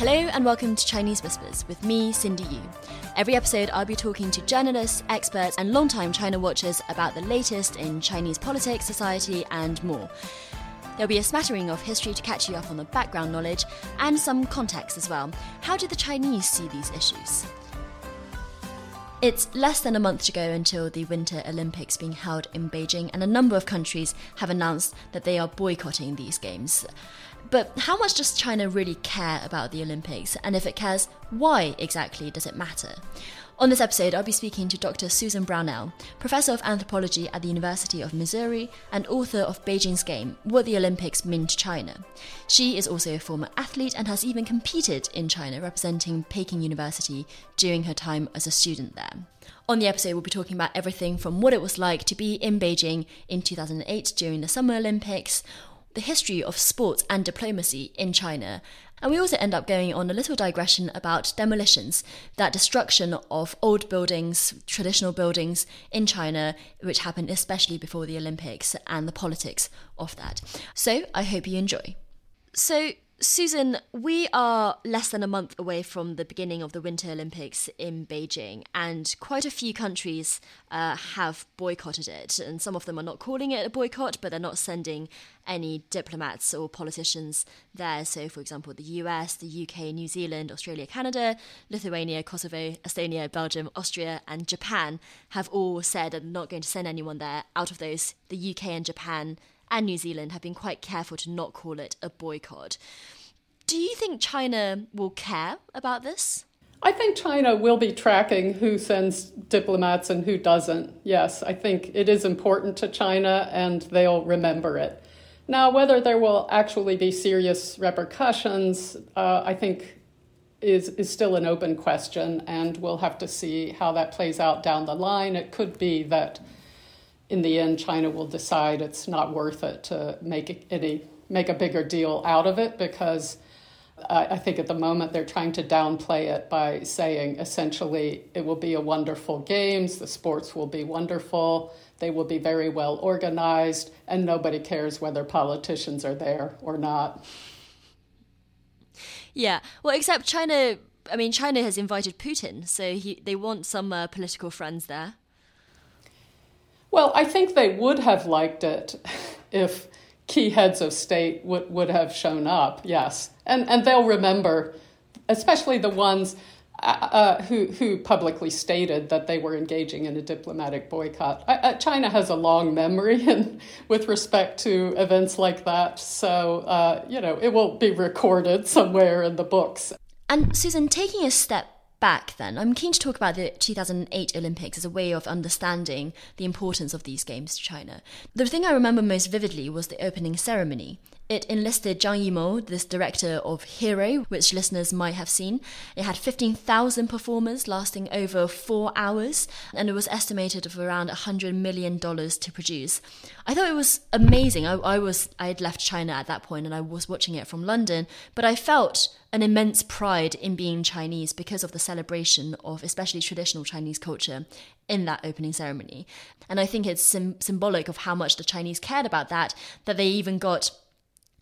Hello and welcome to Chinese Whispers with me, Cindy Yu. Every episode, I'll be talking to journalists, experts, and long-time China watchers about the latest in Chinese politics, society, and more. There'll be a smattering of history to catch you up on the background knowledge and some context as well. How do the Chinese see these issues? It's less than a month to go until the Winter Olympics being held in Beijing, and a number of countries have announced that they are boycotting these games. But how much does China really care about the Olympics? And if it cares, why exactly does it matter? On this episode, I'll be speaking to Dr. Susan Brownell, Professor of Anthropology at the University of Missouri and author of Beijing's Game What the Olympics Mean to China. She is also a former athlete and has even competed in China, representing Peking University during her time as a student there. On the episode, we'll be talking about everything from what it was like to be in Beijing in 2008 during the Summer Olympics, the history of sports and diplomacy in China. And we also end up going on a little digression about demolitions, that destruction of old buildings, traditional buildings in China, which happened especially before the Olympics, and the politics of that. So I hope you enjoy. So, Susan, we are less than a month away from the beginning of the Winter Olympics in Beijing, and quite a few countries uh, have boycotted it. And some of them are not calling it a boycott, but they're not sending any diplomats or politicians there. So, for example, the US, the UK, New Zealand, Australia, Canada, Lithuania, Kosovo, Estonia, Belgium, Austria, and Japan have all said they're not going to send anyone there. Out of those, the UK and Japan and New Zealand have been quite careful to not call it a boycott. Do you think China will care about this? I think China will be tracking who sends diplomats and who doesn't. Yes, I think it is important to China and they'll remember it. Now, whether there will actually be serious repercussions, uh, I think is, is still an open question, and we'll have to see how that plays out down the line. It could be that in the end, China will decide it's not worth it to make any make a bigger deal out of it because I think at the moment they're trying to downplay it by saying essentially it will be a wonderful games, the sports will be wonderful, they will be very well organized, and nobody cares whether politicians are there or not. Yeah, well, except China. I mean, China has invited Putin, so he, they want some uh, political friends there. Well, I think they would have liked it if key heads of state would, would have shown up, yes. And, and they'll remember, especially the ones uh, uh who, who publicly stated that they were engaging in a diplomatic boycott. Uh, China has a long memory in, with respect to events like that, so uh, you know it will be recorded somewhere in the books. And Susan, taking a step back then, I'm keen to talk about the 2008 Olympics as a way of understanding the importance of these games to China. The thing I remember most vividly was the opening ceremony. It enlisted Zhang Yimou, this director of Hero, which listeners might have seen. It had 15,000 performers lasting over four hours, and it was estimated of around $100 million to produce. I thought it was amazing. I, I was I had left China at that point, and I was watching it from London, but I felt an immense pride in being Chinese because of the celebration of especially traditional Chinese culture in that opening ceremony. And I think it's sim- symbolic of how much the Chinese cared about that, that they even got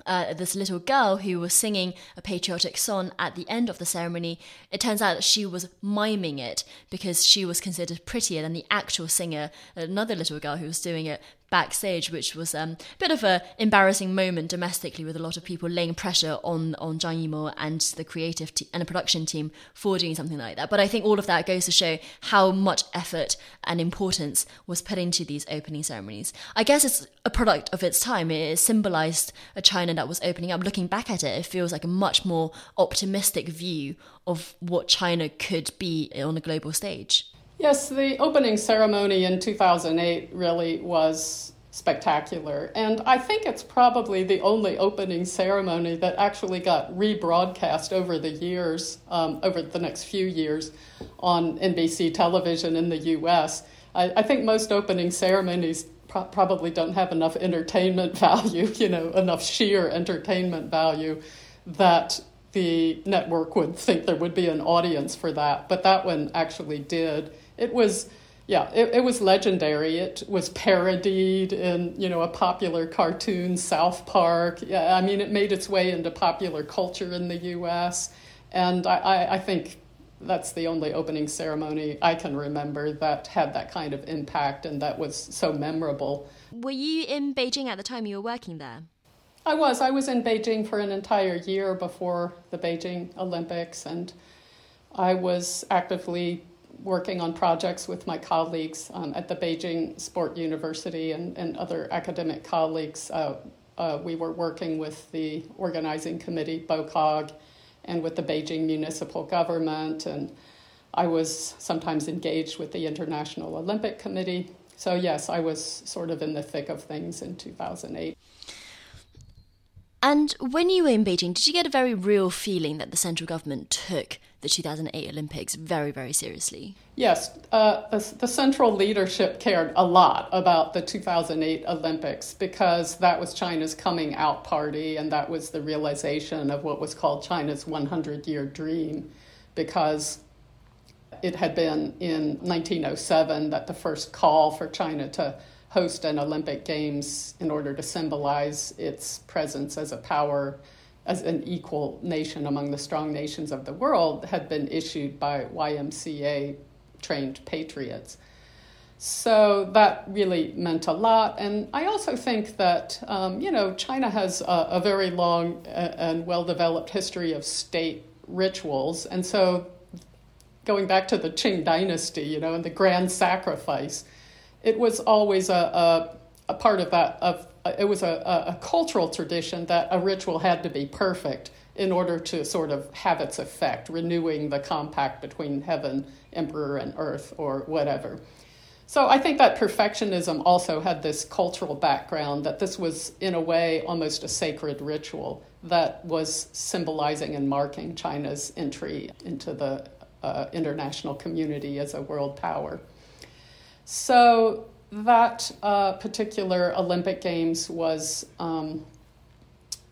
uh, this little girl who was singing a patriotic song at the end of the ceremony, it turns out that she was miming it because she was considered prettier than the actual singer, another little girl who was doing it backstage, which was um, a bit of an embarrassing moment domestically, with a lot of people laying pressure on on Zhang Yimou and the creative te- and the production team for doing something like that. But I think all of that goes to show how much effort and importance was put into these opening ceremonies. I guess it's a product of its time. It symbolized a China that was opening up. Looking back at it, it feels like a much more optimistic view of what China could be on a global stage. Yes, the opening ceremony in 2008 really was spectacular. And I think it's probably the only opening ceremony that actually got rebroadcast over the years, um, over the next few years, on NBC television in the US. I, I think most opening ceremonies pro- probably don't have enough entertainment value, you know, enough sheer entertainment value that the network would think there would be an audience for that. But that one actually did. It was yeah, it, it was legendary. It was parodied in, you know, a popular cartoon, South Park. Yeah, I mean, it made its way into popular culture in the U.S. And I, I, I think that's the only opening ceremony I can remember that had that kind of impact and that was so memorable. Were you in Beijing at the time you were working there? I was. I was in Beijing for an entire year before the Beijing Olympics, and I was actively working on projects with my colleagues um, at the Beijing Sport University and, and other academic colleagues. Uh, uh, we were working with the organizing committee, BOCOG, and with the Beijing municipal government. And I was sometimes engaged with the International Olympic Committee. So, yes, I was sort of in the thick of things in 2008. And when you were in Beijing, did you get a very real feeling that the central government took the 2008 Olympics very, very seriously? Yes, uh, the, the, central leadership cared a lot about the 2008 Olympics because that was China's coming out party and that was the realization of what was called China's 100 year dream because it had been in 1907 that the first call for China to host an Olympic Games in order to symbolize its presence as a power as an equal nation among the strong nations of the world had been issued by YMCA trained patriots. So that really meant a lot. And I also think that, um, you know, China has a, a very long and well developed history of state rituals. And so going back to the Qing dynasty, you know, and the grand sacrifice, it was always a, a, a part of that, of it was a, a, cultural tradition that a ritual had to be perfect in order to sort of have its effect, renewing the compact between heaven, emperor, and earth, or whatever. So I think that perfectionism also had this cultural background that this was, in a way, almost a sacred ritual that was symbolizing and marking China's entry into the uh, international community as a world power. So that uh, particular Olympic Games was um,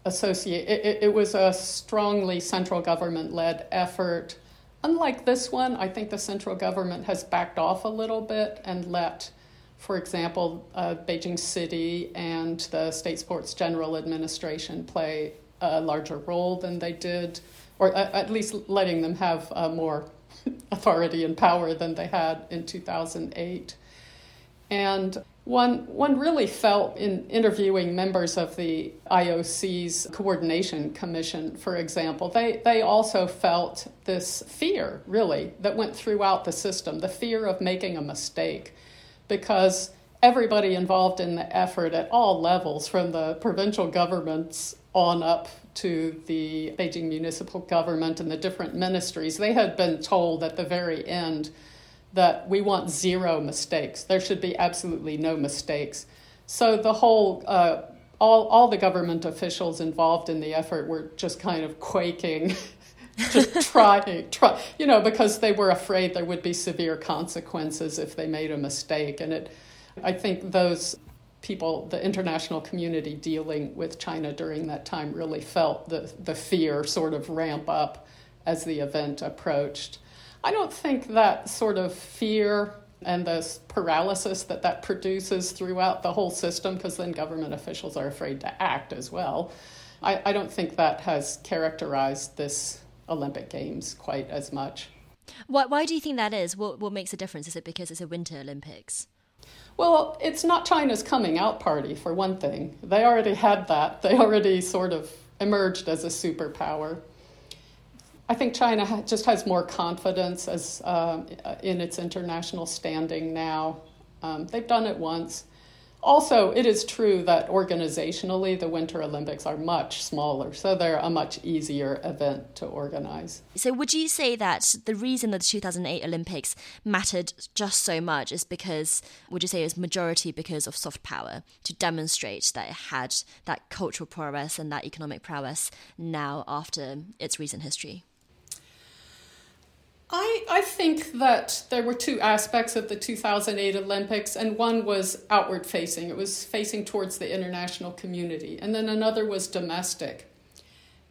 associated, it, it, was a strongly central government led effort. Unlike this one, I think the central government has backed off a little bit and let, for example, uh, Beijing City and the State Sports General Administration play a larger role than they did, or at least letting them have uh, more authority and power than they had in 2008. And one, one really felt in interviewing members of the IOC's Coordination Commission, for example, they, they also felt this fear, really, that went throughout the system the fear of making a mistake. Because everybody involved in the effort at all levels, from the provincial governments on up to the Beijing municipal government and the different ministries, they had been told at the very end that we want zero mistakes. There should be absolutely no mistakes. So the whole, uh, all, all the government officials involved in the effort were just kind of quaking, just trying, try, you know, because they were afraid there would be severe consequences if they made a mistake. And it, I think those people, the international community dealing with China during that time, really felt the, the fear sort of ramp up as the event approached. I don't think that sort of fear and this paralysis that that produces throughout the whole system, because then government officials are afraid to act as well. I, I don't think that has characterized this Olympic Games quite as much. Why, why do you think that is? What, what makes a difference? Is it because it's a Winter Olympics? Well, it's not China's coming out party, for one thing. They already had that. They already sort of emerged as a superpower. I think China just has more confidence as um, in its international standing now. Um, they've done it once. Also, it is true that organizationally the Winter Olympics are much smaller, so they're a much easier event to organize. So, would you say that the reason that the 2008 Olympics mattered just so much is because, would you say it was majority because of soft power to demonstrate that it had that cultural prowess and that economic prowess now after its recent history? I, I think that there were two aspects of the 2008 Olympics, and one was outward facing. It was facing towards the international community, and then another was domestic.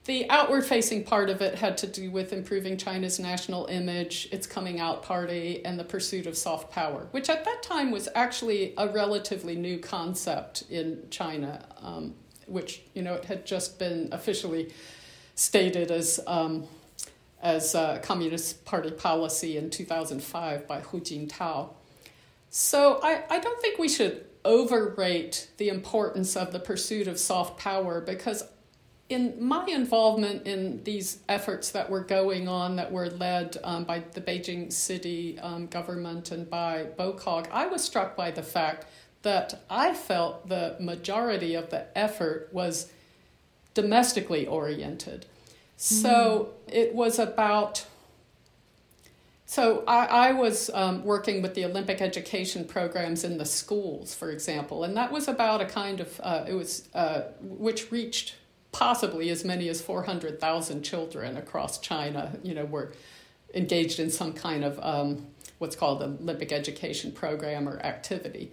The outward facing part of it had to do with improving China's national image, its coming out party, and the pursuit of soft power, which at that time was actually a relatively new concept in China, um, which, you know, it had just been officially stated as. Um, as a Communist Party policy in 2005 by Hu Jintao. So I, I don't think we should overrate the importance of the pursuit of soft power because in my involvement in these efforts that were going on that were led um, by the Beijing city um, government and by BOCOG, I was struck by the fact that I felt the majority of the effort was domestically oriented. So mm. it was about. So I, I was um, working with the Olympic education programs in the schools, for example, and that was about a kind of uh, it was uh, which reached possibly as many as four hundred thousand children across China. You know, were engaged in some kind of um, what's called the Olympic education program or activity.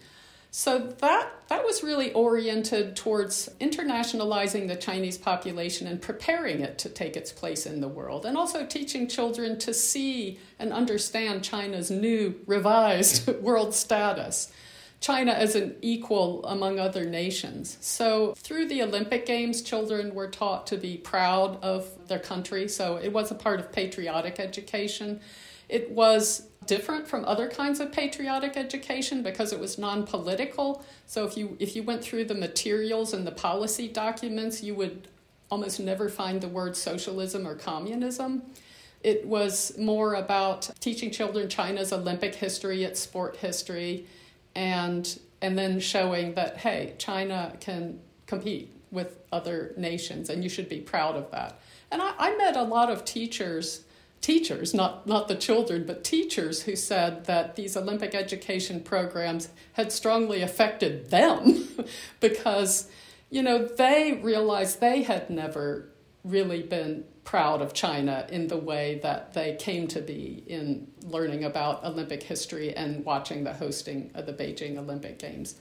So that that was really oriented towards internationalizing the Chinese population and preparing it to take its place in the world, and also teaching children to see and understand China's new revised world status. China as an equal among other nations. So, through the Olympic Games, children were taught to be proud of their country. So, it was a part of patriotic education. It was different from other kinds of patriotic education because it was non-political. So if you if you went through the materials and the policy documents, you would almost never find the word socialism or communism. It was more about teaching children China's Olympic history, its sport history, and and then showing that hey, China can compete with other nations and you should be proud of that. And I, I met a lot of teachers teachers, not, not the children, but teachers who said that these Olympic education programs had strongly affected them because, you know, they realized they had never really been proud of China in the way that they came to be in learning about Olympic history and watching the hosting of the Beijing Olympic Games.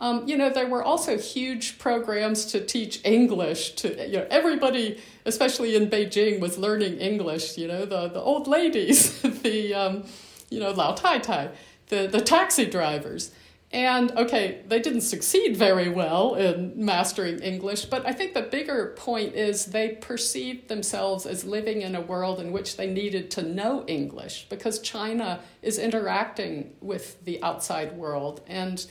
Um, you know, there were also huge programs to teach English to, you know, everybody, especially in Beijing, was learning English, you know, the, the old ladies, the, um, you know, Lao Tai Tai, the, the taxi drivers. And okay, they didn't succeed very well in mastering English, but I think the bigger point is they perceived themselves as living in a world in which they needed to know English because China is interacting with the outside world. And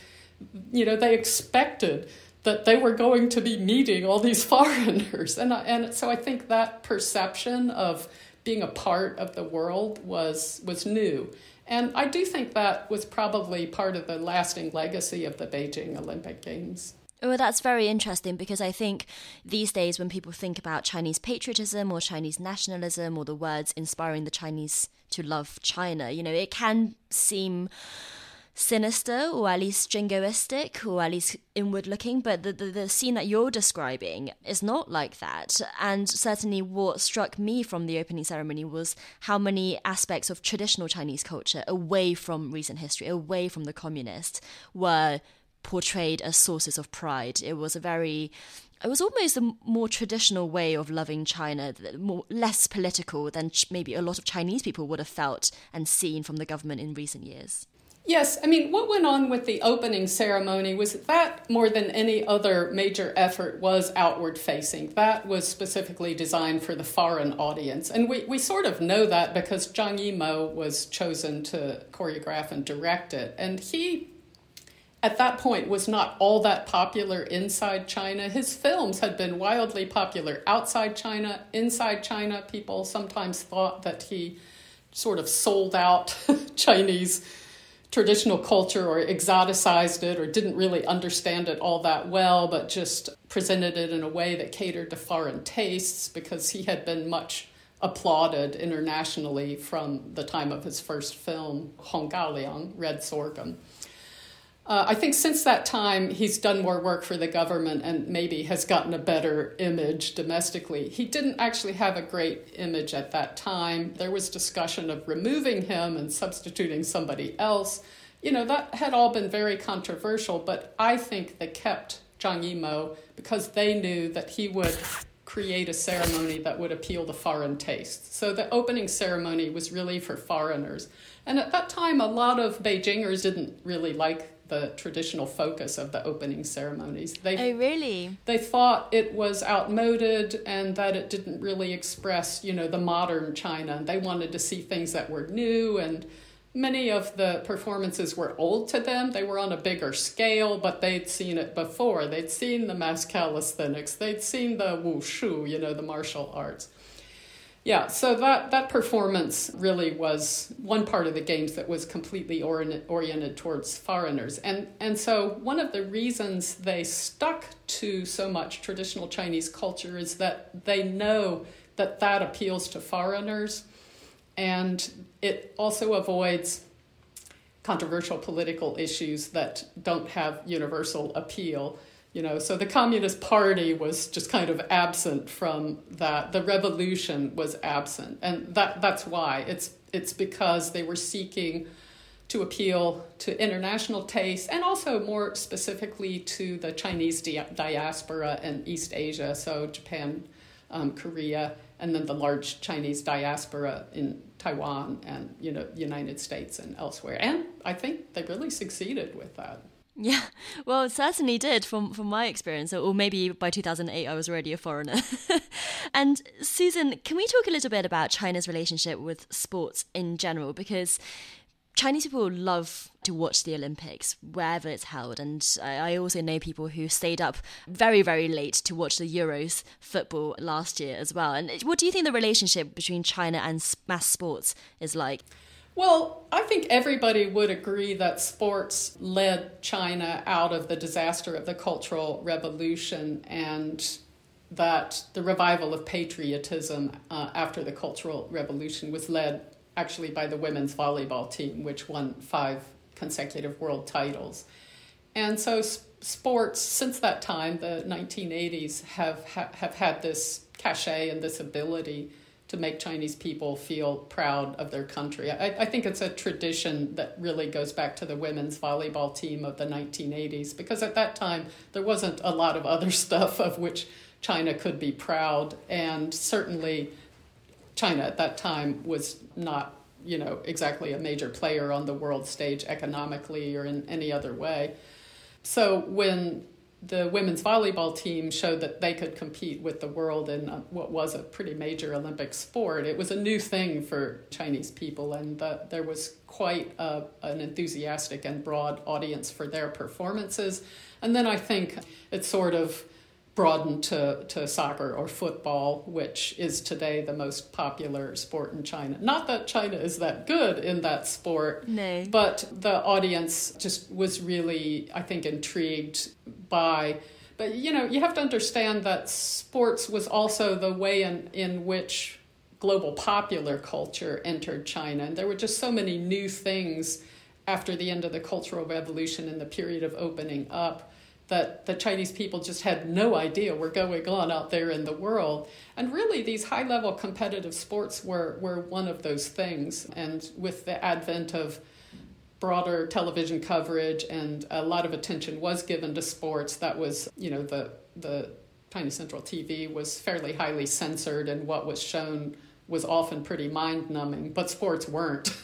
you know, they expected that they were going to be meeting all these foreigners. And, and so I think that perception of being a part of the world was, was new. And I do think that was probably part of the lasting legacy of the Beijing Olympic Games. Well, that's very interesting because I think these days when people think about Chinese patriotism or Chinese nationalism or the words inspiring the Chinese to love China, you know, it can seem sinister or at least jingoistic or at least inward looking but the, the, the, scene that you're describing is not like that and certainly what struck me from the opening ceremony was how many aspects of traditional chinese culture away from recent history away from the communists were portrayed as sources of pride it was a very it was almost a more traditional way of loving China, more less political than maybe a lot of Chinese people would have felt and seen from the government in recent years. Yes, I mean, what went on with the opening ceremony was that more than any other major effort was outward facing. That was specifically designed for the foreign audience. And we, we sort of know that because Zhang Yimou was chosen to choreograph and direct it. And he, at that point, was not all that popular inside China. His films had been wildly popular outside China. Inside China, people sometimes thought that he sort of sold out Chinese traditional culture or exoticized it or didn't really understand it all that well, but just presented it in a way that catered to foreign tastes because he had been much applauded internationally from the time of his first film, Hong Gao Liang, Red Sorghum. Uh, I think since that time, he's done more work for the government and maybe has gotten a better image domestically. He didn't actually have a great image at that time. There was discussion of removing him and substituting somebody else. You know, that had all been very controversial, but I think they kept Zhang Yimou because they knew that he would create a ceremony that would appeal to foreign tastes. So the opening ceremony was really for foreigners. And at that time, a lot of Beijingers didn't really like the traditional focus of the opening ceremonies. They, oh, really? They thought it was outmoded and that it didn't really express, you know, the modern China. And They wanted to see things that were new and many of the performances were old to them. They were on a bigger scale, but they'd seen it before. They'd seen the mass calisthenics. They'd seen the wushu, you know, the martial arts. Yeah, so that, that performance really was one part of the games that was completely oriented, oriented towards foreigners. And, and so, one of the reasons they stuck to so much traditional Chinese culture is that they know that that appeals to foreigners and it also avoids controversial political issues that don't have universal appeal you know so the communist party was just kind of absent from that the revolution was absent and that that's why it's it's because they were seeking to appeal to international tastes and also more specifically to the Chinese di- diaspora in East Asia, so Japan, um, Korea, and then the large Chinese diaspora in Taiwan and you know United States and elsewhere. And I think they really succeeded with that. Yeah, well, it certainly did from from my experience. Or maybe by 2008, I was already a foreigner. and Susan, can we talk a little bit about China's relationship with sports in general? Because Chinese people love to watch the Olympics wherever it's held, and I also know people who stayed up very, very late to watch the Euros football last year as well. And what do you think the relationship between China and mass sports is like? Well, I think everybody would agree that sports led China out of the disaster of the Cultural Revolution and that the revival of patriotism uh, after the Cultural Revolution was led actually by the women's volleyball team, which won five consecutive world titles. And so, sports since that time, the 1980s, have, have had this cachet and this ability to make Chinese people feel proud of their country. I, I, think it's a tradition that really goes back to the women's volleyball team of the 1980s because at that time there wasn't a lot of other stuff of which China could be proud, and certainly China at that time was not, you know, exactly a major player on the world stage economically or in any other way. So when the women's volleyball team showed that they could compete with the world in uh, what was a pretty major Olympic sport. It was a new thing for Chinese people, and the, there was quite a, an enthusiastic and broad audience for their performances. And then I think it sort of broadened to, to soccer or football, which is today the most popular sport in China. Not that China is that good in that sport, no. but the audience just was really, I think, intrigued by. But you know, you have to understand that sports was also the way in, in which global popular culture entered China. And there were just so many new things after the end of the Cultural Revolution and the period of opening up that the Chinese people just had no idea were going on out there in the world. And really, these high level competitive sports were, were one of those things. And with the advent of broader television coverage and a lot of attention was given to sports, that was, you know, the, the China Central TV was fairly highly censored, and what was shown was often pretty mind numbing, but sports weren't.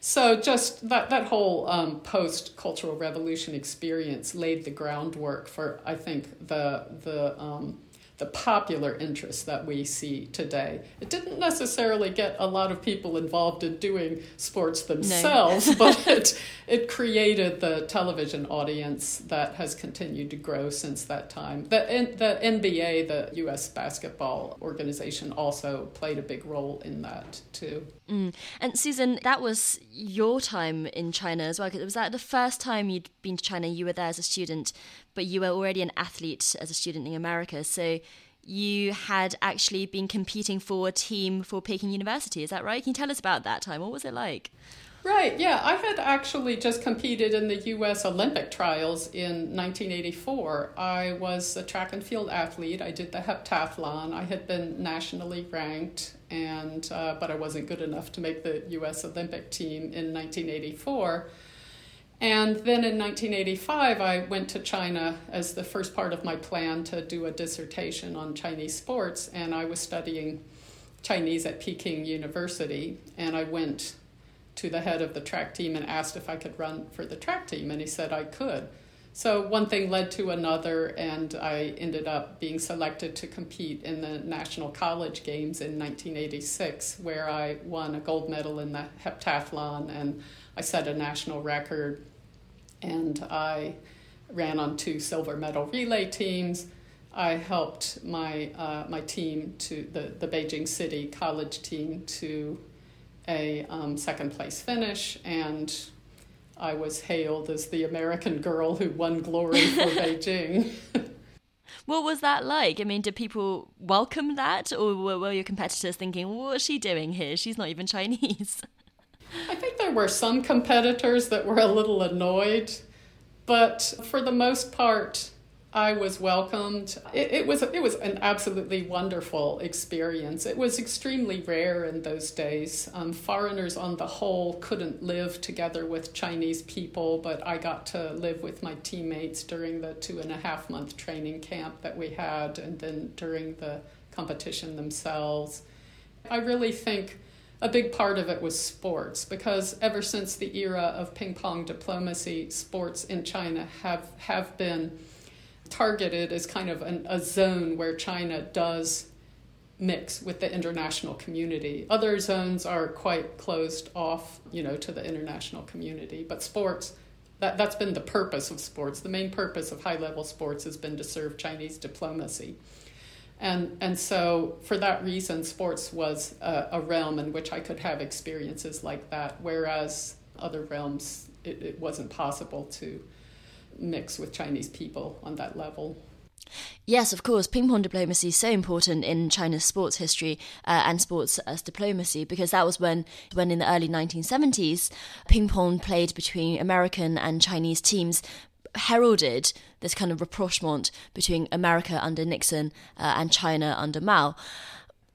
So just that that whole um, post cultural revolution experience laid the groundwork for I think the the um, the popular interest that we see today. It didn't necessarily get a lot of people involved in doing sports themselves, no. but it, it created the television audience that has continued to grow since that time. The, the NBA, the U.S. basketball organization, also played a big role in that too. Mm. And Susan, that was your time in China as well. Was that the first time you'd been to China? You were there as a student but you were already an athlete as a student in America. So you had actually been competing for a team for Peking University. Is that right? Can you tell us about that time? What was it like? Right, yeah. I had actually just competed in the U.S. Olympic trials in 1984. I was a track and field athlete. I did the heptathlon. I had been nationally ranked, and uh, but I wasn't good enough to make the U.S. Olympic team in 1984. And then in 1985, I went to China as the first part of my plan to do a dissertation on Chinese sports, and I was studying Chinese at Peking University. And I went to the head of the track team and asked if I could run for the track team, and he said I could. So one thing led to another, and I ended up being selected to compete in the National College Games in 1986, where I won a gold medal in the heptathlon and I set a national record and I ran on two silver medal relay teams. I helped my uh, my team to the, the Beijing City college team to a um, second place finish, and I was hailed as the American girl who won glory for Beijing. What was that like? I mean, did people welcome that, or were your competitors thinking, "What is she doing here? She's not even Chinese"? I think there were some competitors that were a little annoyed, but for the most part, I was welcomed. It, it, was it was an absolutely wonderful experience. It was extremely rare in those days. Um, foreigners, on the whole, couldn't live together with Chinese people, but I got to live with my teammates during the two and a half month training camp that we had, and then during the competition themselves. I really think a big part of it was sports because ever since the era of ping pong diplomacy, sports in China have, have been targeted as kind of an, a zone where China does mix with the international community. Other zones are quite closed off, you know, to the international community, but sports that, that's been the purpose of sports. The main purpose of high level sports has been to serve Chinese diplomacy. And, and so, for that reason, sports was a, a, realm in which I could have experiences like that, whereas other realms, it, it wasn't possible to mix with Chinese people on that level. Yes, of course. Ping pong diplomacy is so important in China's sports history uh, and sports as diplomacy because that was when, when in the early 1970s, ping pong played between American and Chinese teams heralded this kind of rapprochement between America under Nixon uh, and China under Mao.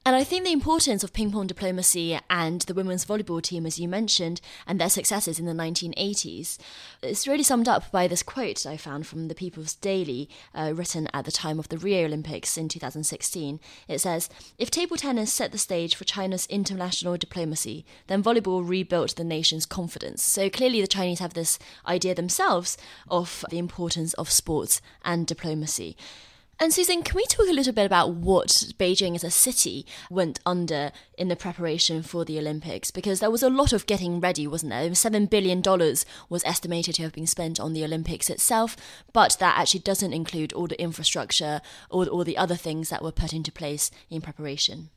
And I think the importance of ping pong diplomacy and the women's volleyball team, as you mentioned, and their successes in the 1980s, is really summed up by this quote I found from the People's Daily, uh, written at the time of the Rio Olympics in 2016. It says If table tennis set the stage for China's international diplomacy, then volleyball rebuilt the nation's confidence. So clearly, the Chinese have this idea themselves of the importance of sports and diplomacy. And Susan, can we talk a little bit about what Beijing as a city went under in the preparation for the Olympics? Because there was a lot of getting ready, wasn't there? $7 billion was estimated to have been spent on the Olympics itself, but that actually doesn't include all the infrastructure or all the other things that were put into place in preparation.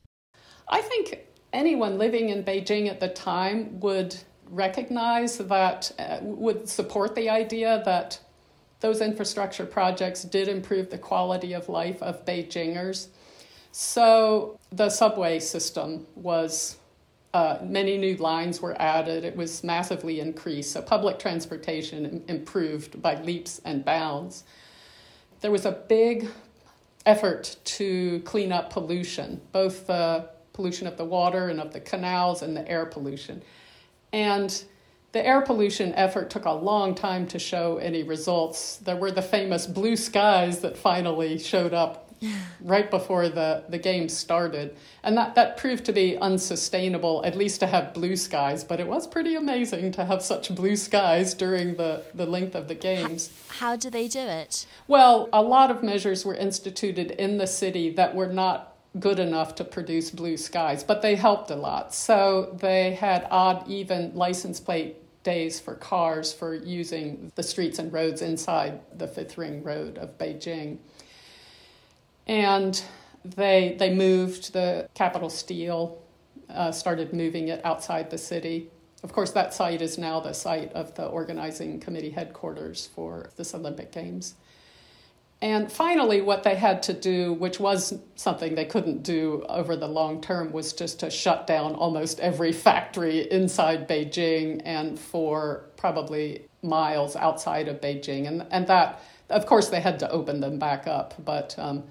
I think anyone living in Beijing at the time would recognize that, uh, would support the idea that those infrastructure projects did improve the quality of life of Beijingers. So the subway system was, uh, many new lines were added. It was massively increased. So public transportation improved by leaps and bounds. There was a big effort to clean up pollution, both the pollution of the water and of the canals and the air pollution. And the air pollution effort took a long time to show any results. There were the famous blue skies that finally showed up right before the, the game started. And that, that proved to be unsustainable, at least to have blue skies. But it was pretty amazing to have such blue skies during the, the length of the games. How, how do they do it? Well, a lot of measures were instituted in the city that were not good enough to produce blue skies, but they helped a lot. So they had odd, even license plate days for cars for using the streets and roads inside the fifth ring road of Beijing. And they, they moved the Capital Steel, uh, started moving it outside the city. Of course, that site is now the site of the organizing committee headquarters for this Olympic Games. And finally, what they had to do, which was something they couldn't do over the long term, was just to shut down almost every factory inside Beijing and for probably miles outside of Beijing. And, and that, of course, they had to open them back up. But um,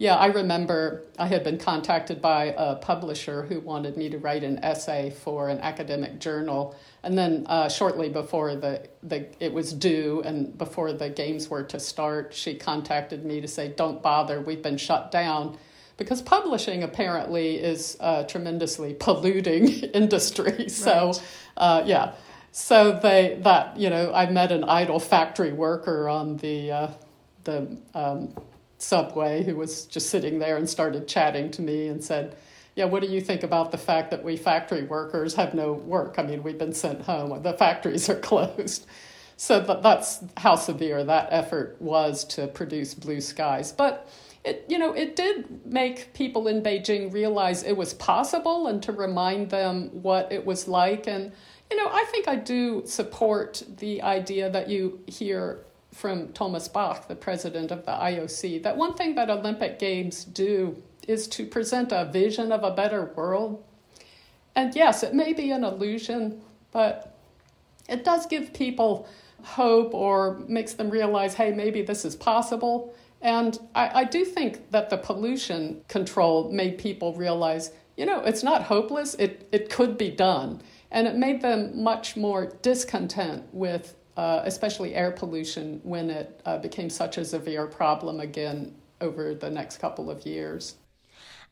yeah, I remember I had been contacted by a publisher who wanted me to write an essay for an academic journal. And then uh, shortly before the, the it was due and before the games were to start, she contacted me to say, "Don't bother, we've been shut down." Because publishing apparently is a tremendously polluting industry. So, right. uh, yeah, so they that you know I met an idle factory worker on the uh, the um, subway who was just sitting there and started chatting to me and said, Yeah, what do you think about the fact that we factory workers have no work? I mean, we've been sent home, the factories are closed. So that's how severe that effort was to produce blue skies. But it, you know, it did make people in Beijing realize it was possible and to remind them what it was like. And, you know, I think I do support the idea that you hear from Thomas Bach, the president of the IOC, that one thing that Olympic Games do is to present a vision of a better world. And yes, it may be an illusion, but it does give people hope or makes them realize, hey, maybe this is possible. And I, I do think that the pollution control made people realize, you know, it's not hopeless, it, it could be done. And it made them much more discontent with uh, especially air pollution, when it uh, became such a severe problem again over the next couple of years.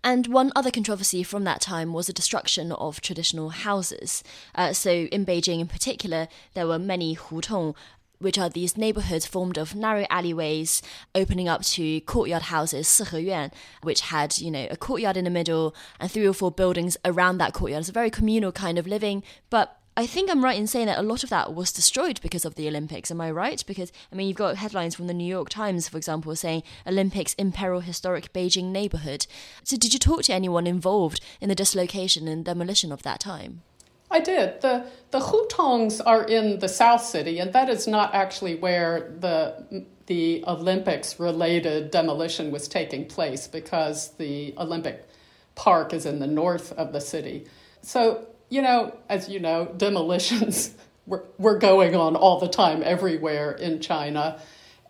And one other controversy from that time was the destruction of traditional houses. Uh, so, in Beijing in particular, there were many hutong, which are these neighborhoods formed of narrow alleyways opening up to courtyard houses, Siheyuan, which had, you know, a courtyard in the middle and three or four buildings around that courtyard. It's a very communal kind of living, but I think I'm right in saying that a lot of that was destroyed because of the Olympics. Am I right? Because, I mean, you've got headlines from the New York Times, for example, saying Olympics imperil historic Beijing neighborhood. So, did you talk to anyone involved in the dislocation and demolition of that time? I did. The the hutongs are in the South City, and that is not actually where the the Olympics related demolition was taking place because the Olympic Park is in the north of the city. So you know, as you know, demolitions were, were going on all the time everywhere in China.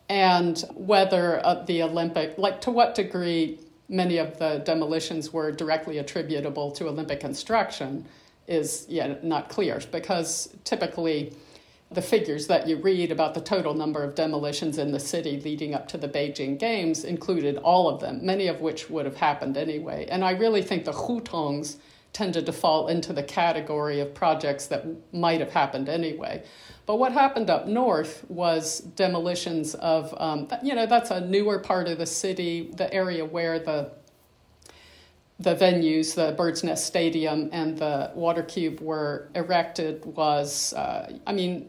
And whether uh, the Olympic, like to what degree many of the demolitions were directly attributable to Olympic construction is yet not clear because typically the figures that you read about the total number of demolitions in the city leading up to the Beijing Games included all of them, many of which would have happened anyway. And I really think the Hutongs tended to fall into the category of projects that might have happened anyway. But what happened up north was demolitions of, um, you know, that's a newer part of the city, the area where the the venues, the Bird's Nest Stadium and the Water Cube were erected was, uh, I mean,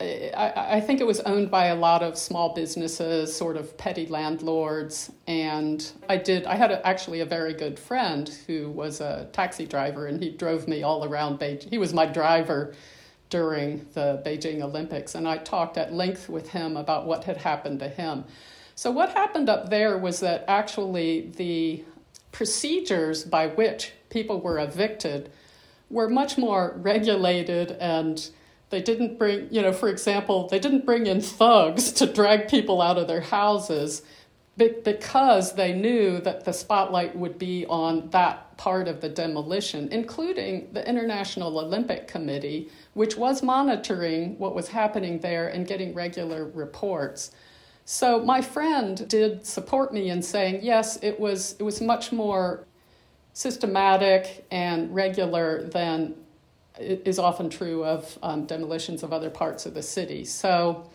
I, I, think it was owned by a lot of small businesses, sort of petty landlords. And I did, I had a, actually a very good friend who was a taxi driver and he drove me all around Beijing. He was my driver during the Beijing Olympics. And I talked at length with him about what had happened to him. So, what happened up there was that actually the procedures by which people were evicted were much more regulated and they didn't bring, you know, for example, they didn't bring in thugs to drag people out of their houses because they knew that the spotlight would be on that part of the demolition, including the International Olympic Committee, which was monitoring what was happening there and getting regular reports. So my friend did support me in saying, yes, it was, it was much more systematic and regular than is often true of um, demolitions of other parts of the city. So,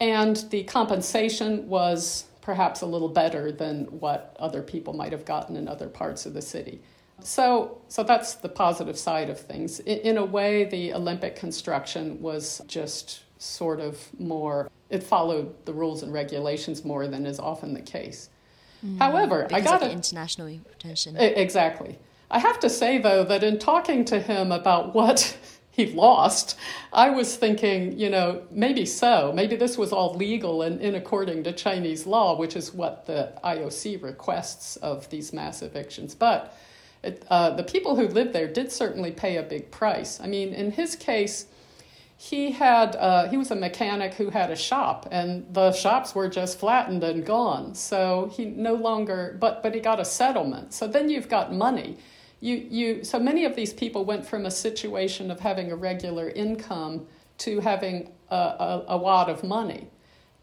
and the compensation was perhaps a little better than what other people might have gotten in other parts of the city. So, so that's the positive side of things. In, in a way, the Olympic construction was just sort of more, it followed the rules and regulations more than is often the case. Mm, However, I got the international tension. Exactly. I have to say though that in talking to him about what he lost, I was thinking, you know, maybe so. Maybe this was all legal and in according to Chinese law, which is what the IOC requests of these mass evictions. But it, uh, the people who lived there did certainly pay a big price. I mean, in his case, he had uh, he was a mechanic who had a shop and the shops were just flattened and gone so he no longer but but he got a settlement so then you've got money you you so many of these people went from a situation of having a regular income to having a, a, a lot of money.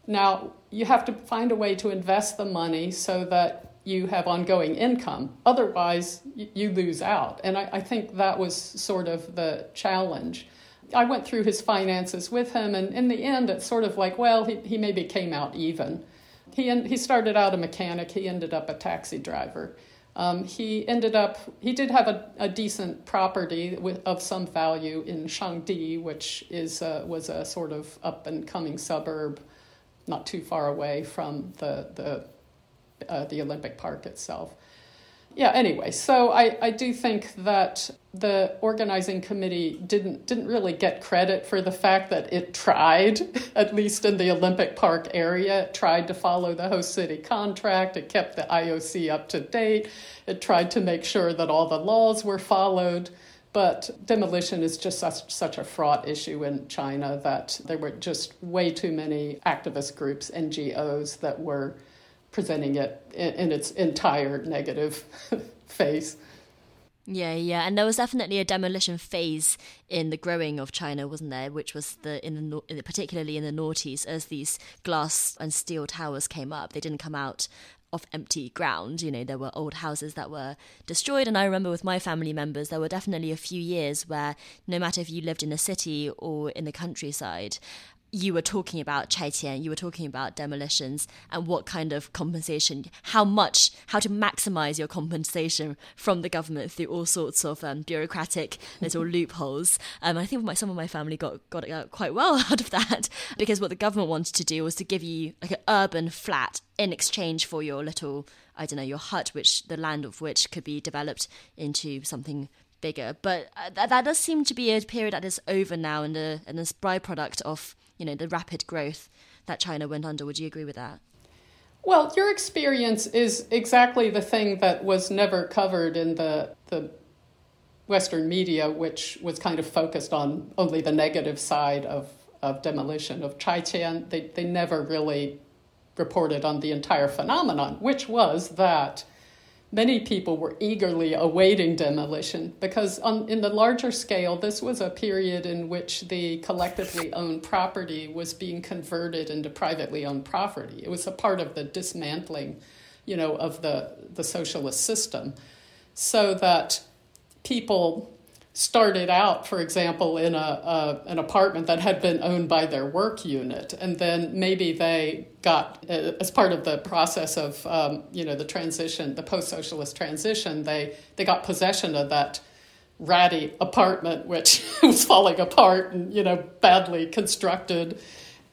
Now you have to find a way to invest the money so that you have ongoing income. Otherwise you, lose out. And I, I think that was sort of the challenge. I went through his finances with him, and in the end, it's sort of like, well, he, he maybe came out even. He, he started out a mechanic, he ended up a taxi driver. Um, he ended up, he did have a, a decent property with, of some value in Shangdi, which is, was a sort of up and coming suburb not too far away from the, the, uh, the Olympic Park itself yeah anyway so I, I do think that the organizing committee didn't didn't really get credit for the fact that it tried at least in the olympic park area it tried to follow the host city contract it kept the ioc up to date it tried to make sure that all the laws were followed but demolition is just such, such a fraught issue in China that there were just way too many activist groups, NGOs, that were presenting it in, in its entire negative face. Yeah, yeah, and there was definitely a demolition phase in the growing of China, wasn't there? Which was the in the particularly in the noughties, as these glass and steel towers came up, they didn't come out of empty ground. You know, there were old houses that were destroyed, and I remember with my family members, there were definitely a few years where no matter if you lived in a city or in the countryside, you were talking about Chaiqian, you were talking about demolitions and what kind of compensation, how much, how to maximize your compensation from the government through all sorts of um, bureaucratic little loopholes. Um, I think my, some of my family got got out quite well out of that because what the government wanted to do was to give you like an urban flat in exchange for your little, I don't know, your hut, which the land of which could be developed into something bigger. But uh, that, that does seem to be a period that is over now and a, and a byproduct of you know the rapid growth that China went under. Would you agree with that? Well, your experience is exactly the thing that was never covered in the the Western media, which was kind of focused on only the negative side of, of demolition of Chaiqian. They they never really reported on the entire phenomenon, which was that many people were eagerly awaiting demolition because, on, in the larger scale, this was a period in which the collectively owned property was being converted into privately owned property. It was a part of the dismantling, you know, of the, the socialist system, so that people started out, for example, in a, a, an apartment that had been owned by their work unit, and then maybe they got, uh, as part of the process of um, you know the transition, the post-socialist transition, they they got possession of that ratty apartment which was falling apart and you know badly constructed.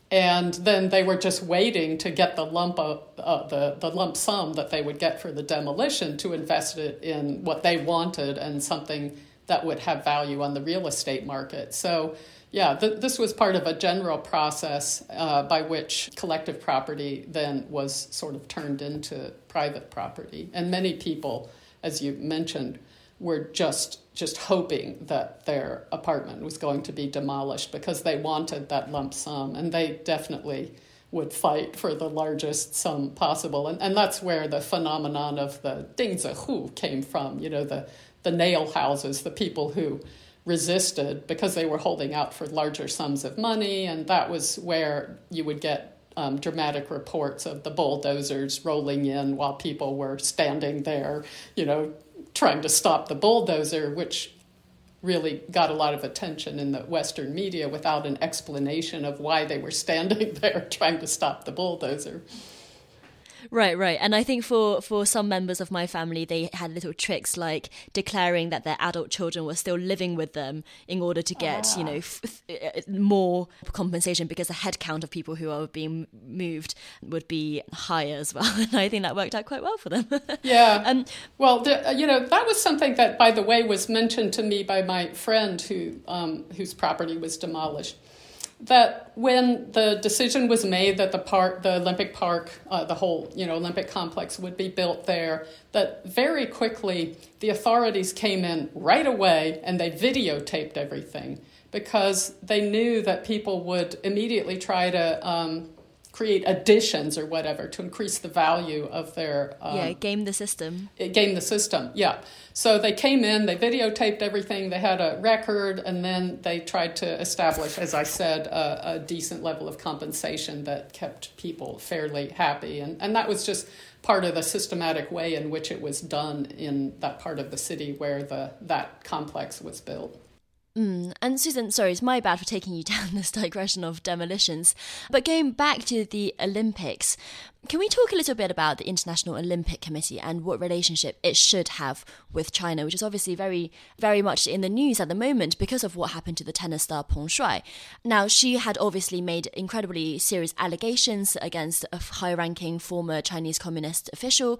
And then they were just waiting to get the lump of uh, the the lump sum that they would get for the demolition to invest it in what they wanted and something that would have value on the real estate market. So, yeah, th- this was part of a general process uh, by which collective property then was sort of turned into private property. And many people, as you mentioned, were just just hoping that their apartment was going to be demolished because they wanted that lump sum, and they definitely would fight for the largest sum possible. And, and that's where the phenomenon of the Dingzi came from, you know, the, the nail houses, the people who resisted because they were holding out for larger sums of money, and that was where you would get um, dramatic reports of the bulldozers rolling in while people were standing there, you know, trying to stop the bulldozer, which really got a lot of attention in the Western media without an explanation of why they were standing there trying to stop the bulldozer. Right, right. And I think for, for some members of my family, they had little tricks like declaring that their adult children were still living with them in order to get, ah. you know, f- f- more compensation because the head count of people who are being moved would be higher as well. And I think that worked out quite well for them. yeah. Um, well, the, you know, that was something that, by the way, was mentioned to me by my friend who um, whose property was demolished that when the decision was made that the park, the Olympic Park, uh, the whole you know Olympic complex would be built there, that very quickly the authorities came in right away and they videotaped everything because they knew that people would immediately try to um, create additions or whatever to increase the value of their um, yeah game the system. game the system yeah. So they came in they videotaped everything they had a record and then they tried to establish as i said a, a decent level of compensation that kept people fairly happy. And, and that was just part of the systematic way in which it was done in that part of the city where the that complex was built Mm. And Susan, sorry, it's my bad for taking you down this digression of demolitions. But going back to the Olympics, can we talk a little bit about the International Olympic Committee and what relationship it should have with China, which is obviously very, very much in the news at the moment because of what happened to the tennis star Peng Shuai. Now, she had obviously made incredibly serious allegations against a high ranking former Chinese communist official,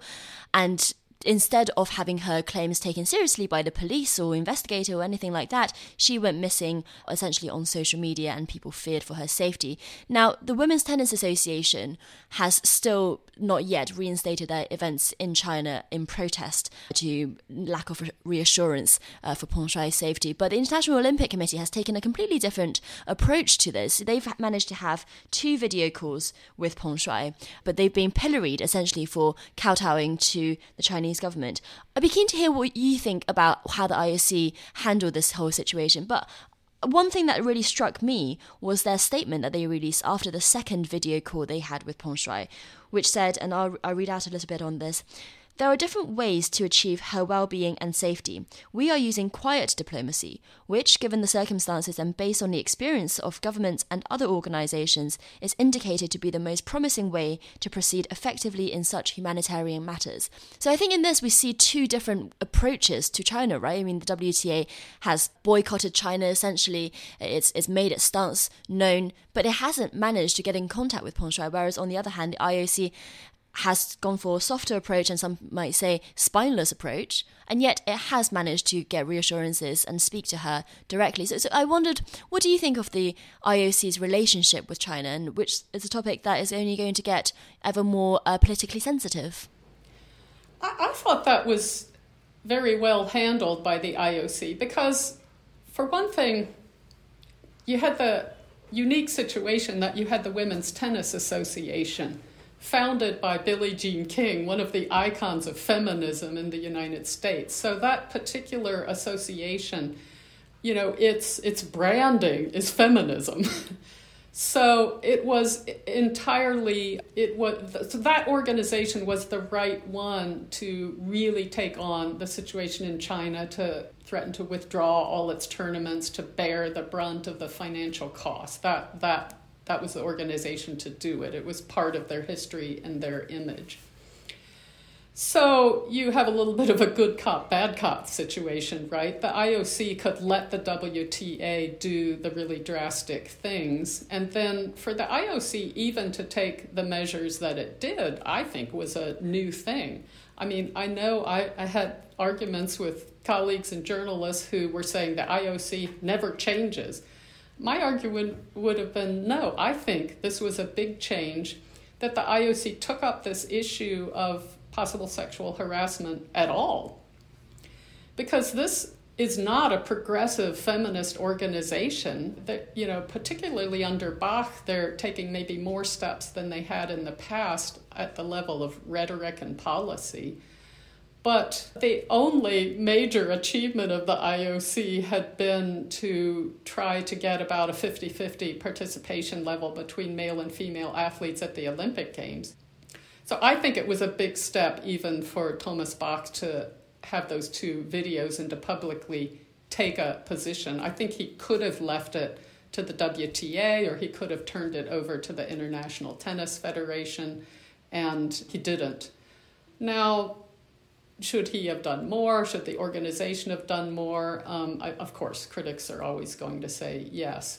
and instead of having her claims taken seriously by the police or investigator or anything like that, she went missing essentially on social media and people feared for her safety. Now, the Women's Tennis Association has still not yet reinstated their events in China in protest to lack of reassurance uh, for Peng Shuai's safety. But the International Olympic Committee has taken a completely different approach to this. They've managed to have two video calls with Peng Shuai, but they've been pilloried essentially for kowtowing to the Chinese government. I'd be keen to hear what you think about how the IOC handled this whole situation. But one thing that really struck me was their statement that they released after the second video call they had with Peng Shuai, which said, and I'll, I'll read out a little bit on this. There are different ways to achieve her well being and safety. We are using quiet diplomacy, which, given the circumstances and based on the experience of governments and other organizations, is indicated to be the most promising way to proceed effectively in such humanitarian matters. So I think in this we see two different approaches to China, right? I mean, the WTA has boycotted China essentially, it's, it's made its stance known, but it hasn't managed to get in contact with Peng Shuai, whereas on the other hand, the IOC has gone for a softer approach and some might say spineless approach, and yet it has managed to get reassurances and speak to her directly. So, so, I wondered, what do you think of the IOC's relationship with China, and which is a topic that is only going to get ever more uh, politically sensitive? I, I thought that was very well handled by the IOC because, for one thing, you had the unique situation that you had the Women's Tennis Association founded by Billie Jean King, one of the icons of feminism in the United States. So that particular association, you know, its its branding is feminism. so it was entirely it was so that organization was the right one to really take on the situation in China to threaten to withdraw all its tournaments to bear the brunt of the financial cost. That that that was the organization to do it. It was part of their history and their image. So you have a little bit of a good cop, bad cop situation, right? The IOC could let the WTA do the really drastic things. And then for the IOC even to take the measures that it did, I think was a new thing. I mean, I know I, I had arguments with colleagues and journalists who were saying the IOC never changes. My argument would have been no, I think this was a big change that the IOC took up this issue of possible sexual harassment at all. Because this is not a progressive feminist organization that you know particularly under Bach they're taking maybe more steps than they had in the past at the level of rhetoric and policy But the only major achievement of the IOC had been to try to get about a 50 50 participation level between male and female athletes at the Olympic Games. So I think it was a big step even for Thomas Bach to have those two videos and to publicly take a position. I think he could have left it to the WTA or he could have turned it over to the International Tennis Federation, and he didn't. Now, should he have done more? Should the organization have done more? Um, I, of course, critics are always going to say yes.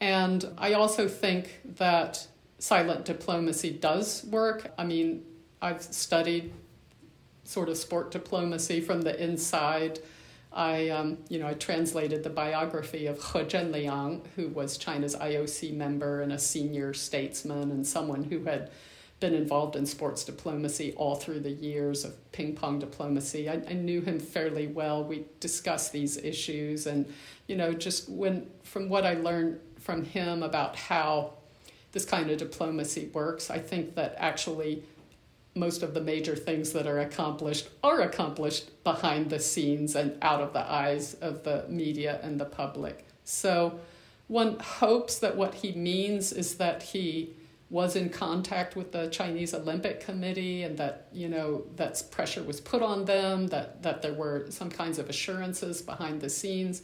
And I also think that silent diplomacy does work. I mean, I've studied sort of sport diplomacy from the inside. I, um, you know, I translated the biography of He Zhenliang, who was China's IOC member and a senior statesman and someone who had been involved in sports diplomacy all through the years of ping pong diplomacy. I, I knew him fairly well. We discussed these issues, and you know, just when from what I learned from him about how this kind of diplomacy works, I think that actually most of the major things that are accomplished are accomplished behind the scenes and out of the eyes of the media and the public. So one hopes that what he means is that he was in contact with the Chinese Olympic Committee and that you know that pressure was put on them that that there were some kinds of assurances behind the scenes.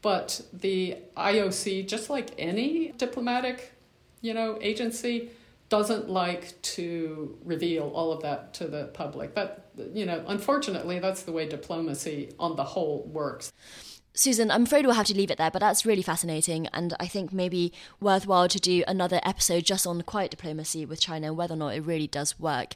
But the IOC just like any diplomatic you know agency doesn't like to reveal all of that to the public. But you know unfortunately that's the way diplomacy on the whole works Susan, I'm afraid we'll have to leave it there, but that's really fascinating, and I think maybe worthwhile to do another episode just on quiet diplomacy with China and whether or not it really does work.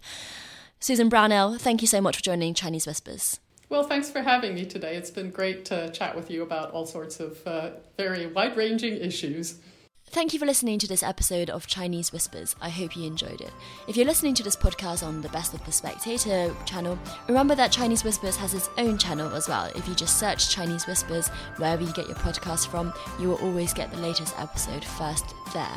Susan Brownell, thank you so much for joining Chinese Whispers. Well, thanks for having me today. It's been great to chat with you about all sorts of uh, very wide ranging issues. Thank you for listening to this episode of Chinese Whispers. I hope you enjoyed it. If you're listening to this podcast on the Best of the Spectator channel, remember that Chinese Whispers has its own channel as well. If you just search Chinese Whispers wherever you get your podcast from, you will always get the latest episode first there.